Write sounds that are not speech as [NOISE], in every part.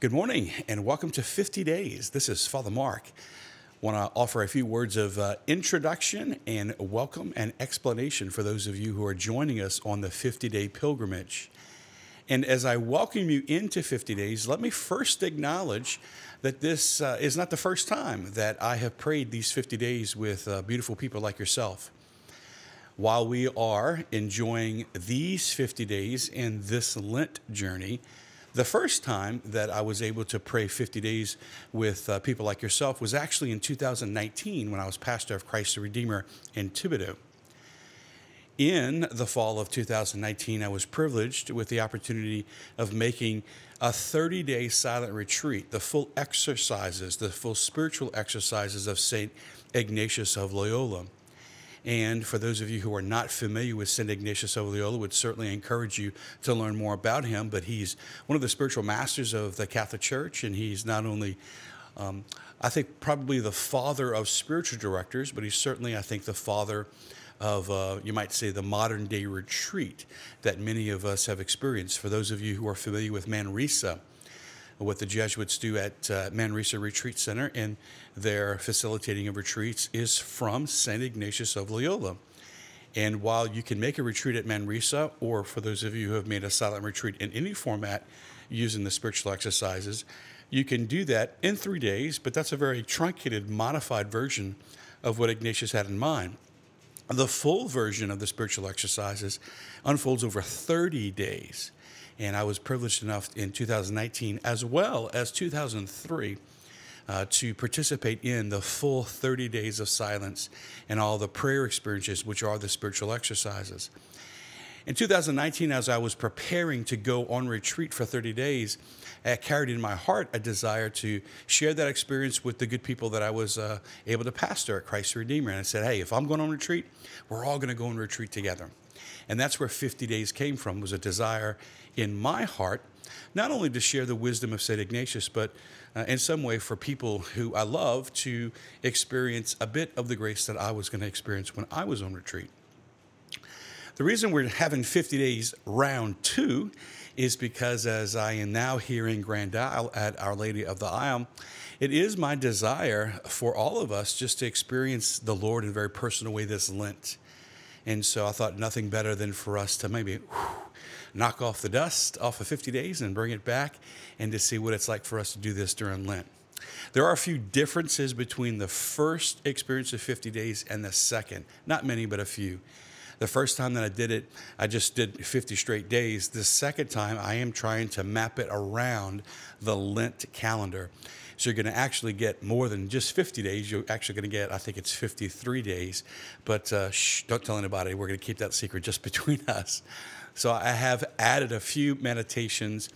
Good morning and welcome to 50 Days. This is Father Mark. Want to offer a few words of uh, introduction and welcome and explanation for those of you who are joining us on the 50 day pilgrimage. And as I welcome you into 50 days, let me first acknowledge that this uh, is not the first time that I have prayed these 50 days with uh, beautiful people like yourself. While we are enjoying these 50 days in this Lent journey, the first time that I was able to pray 50 days with uh, people like yourself was actually in 2019 when I was pastor of Christ the Redeemer in Thibodaux. In the fall of 2019, I was privileged with the opportunity of making a 30 day silent retreat, the full exercises, the full spiritual exercises of St. Ignatius of Loyola. And for those of you who are not familiar with St. Ignatius of Loyola, would certainly encourage you to learn more about him. But he's one of the spiritual masters of the Catholic Church, and he's not only um, I think probably the father of spiritual directors, but he's certainly, I think, the father of, uh, you might say, the modern day retreat that many of us have experienced. For those of you who are familiar with Manresa, what the Jesuits do at uh, Manresa Retreat Center and their facilitating of retreats is from St. Ignatius of Loyola. And while you can make a retreat at Manresa, or for those of you who have made a silent retreat in any format using the spiritual exercises, you can do that in three days, but that's a very truncated, modified version of what Ignatius had in mind. The full version of the spiritual exercises unfolds over 30 days. And I was privileged enough in 2019 as well as 2003 uh, to participate in the full 30 days of silence and all the prayer experiences, which are the spiritual exercises. In 2019, as I was preparing to go on retreat for 30 days, I carried in my heart a desire to share that experience with the good people that I was uh, able to pastor at Christ the Redeemer. And I said, hey, if I'm going on retreat, we're all going to go on retreat together. And that's where 50 days came from, was a desire in my heart, not only to share the wisdom of St. Ignatius, but uh, in some way for people who I love to experience a bit of the grace that I was going to experience when I was on retreat. The reason we're having 50 days round two is because as I am now here in Grand Isle at Our Lady of the Isle, it is my desire for all of us just to experience the Lord in a very personal way this Lent. And so I thought nothing better than for us to maybe whew, knock off the dust off of 50 days and bring it back and to see what it's like for us to do this during Lent. There are a few differences between the first experience of 50 days and the second. Not many, but a few. The first time that I did it, I just did 50 straight days. The second time, I am trying to map it around the Lent calendar. So you're going to actually get more than just 50 days. You're actually going to get, I think it's 53 days. But uh, shh, don't tell anybody. We're going to keep that secret just [LAUGHS] between us. So I have added a few meditations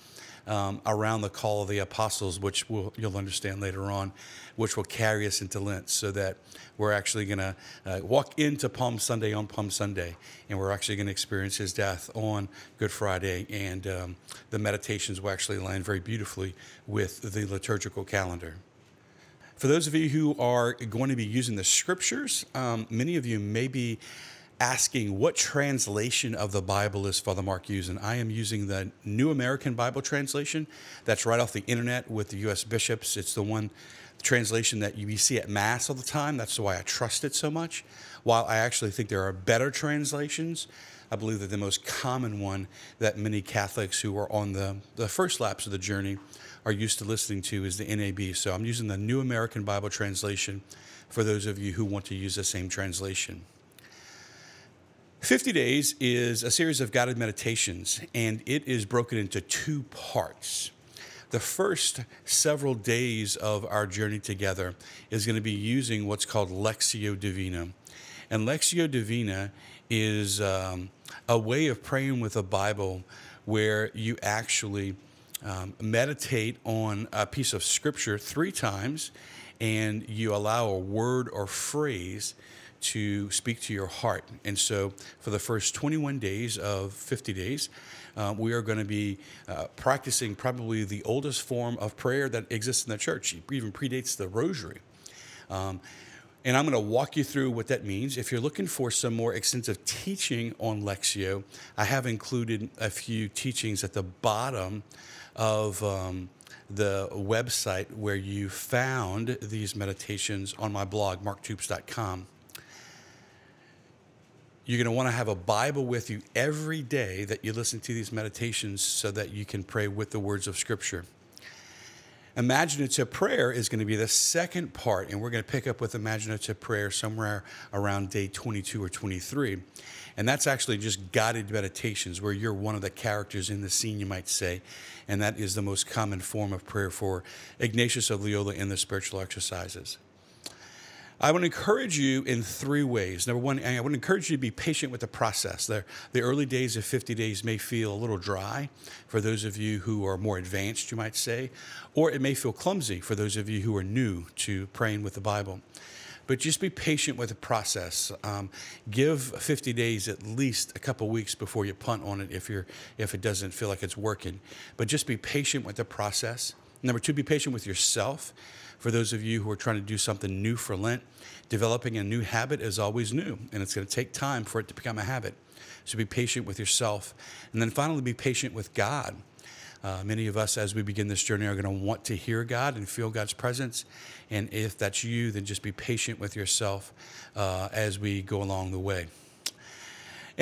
um, around the call of the apostles, which we'll, you'll understand later on, which will carry us into Lent so that we're actually going to uh, walk into Palm Sunday on Palm Sunday, and we're actually going to experience his death on Good Friday. And um, the meditations will actually land very beautifully with the liturgical calendar. For those of you who are going to be using the scriptures, um, many of you may be asking what translation of the Bible is Father Mark using. I am using the New American Bible translation. That's right off the internet with the U.S. bishops. It's the one translation that you see at Mass all the time. That's why I trust it so much. While I actually think there are better translations, I believe that the most common one that many Catholics who are on the, the first laps of the journey are used to listening to is the NAB. So I'm using the New American Bible translation for those of you who want to use the same translation. 50 Days is a series of guided meditations, and it is broken into two parts. The first several days of our journey together is going to be using what's called Lectio Divina. And Lectio Divina is um, a way of praying with the Bible where you actually um, meditate on a piece of scripture three times and you allow a word or phrase to speak to your heart. And so, for the first 21 days of 50 days, uh, we are going to be uh, practicing probably the oldest form of prayer that exists in the church. It even predates the rosary. Um, and I'm going to walk you through what that means. If you're looking for some more extensive teaching on Lectio, I have included a few teachings at the bottom of um, the website where you found these meditations on my blog, marktoups.com. You're going to want to have a Bible with you every day that you listen to these meditations so that you can pray with the words of Scripture. Imaginative prayer is going to be the second part, and we're going to pick up with imaginative prayer somewhere around day 22 or 23. And that's actually just guided meditations where you're one of the characters in the scene, you might say. And that is the most common form of prayer for Ignatius of Loyola in the spiritual exercises. I would encourage you in three ways. Number one, I would encourage you to be patient with the process. The, the early days of 50 days may feel a little dry for those of you who are more advanced, you might say, or it may feel clumsy for those of you who are new to praying with the Bible. But just be patient with the process. Um, give 50 days at least a couple weeks before you punt on it if you're if it doesn't feel like it's working. But just be patient with the process. Number two, be patient with yourself. For those of you who are trying to do something new for Lent, developing a new habit is always new, and it's going to take time for it to become a habit. So be patient with yourself. And then finally, be patient with God. Uh, many of us, as we begin this journey, are going to want to hear God and feel God's presence. And if that's you, then just be patient with yourself uh, as we go along the way.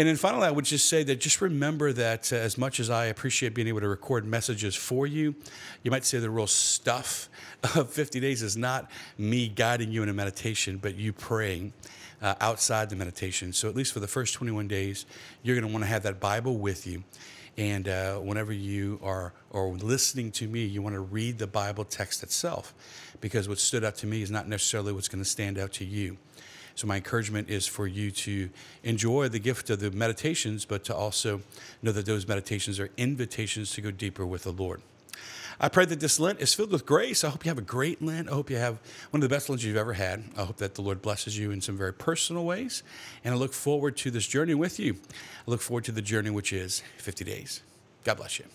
And then finally, I would just say that just remember that uh, as much as I appreciate being able to record messages for you, you might say the real stuff [LAUGHS] of 50 days is not me guiding you in a meditation, but you praying. Uh, outside the meditation. So, at least for the first 21 days, you're going to want to have that Bible with you. And uh, whenever you are or listening to me, you want to read the Bible text itself, because what stood out to me is not necessarily what's going to stand out to you. So, my encouragement is for you to enjoy the gift of the meditations, but to also know that those meditations are invitations to go deeper with the Lord. I pray that this Lent is filled with grace. I hope you have a great Lent. I hope you have one of the best Lents you've ever had. I hope that the Lord blesses you in some very personal ways. And I look forward to this journey with you. I look forward to the journey, which is 50 days. God bless you.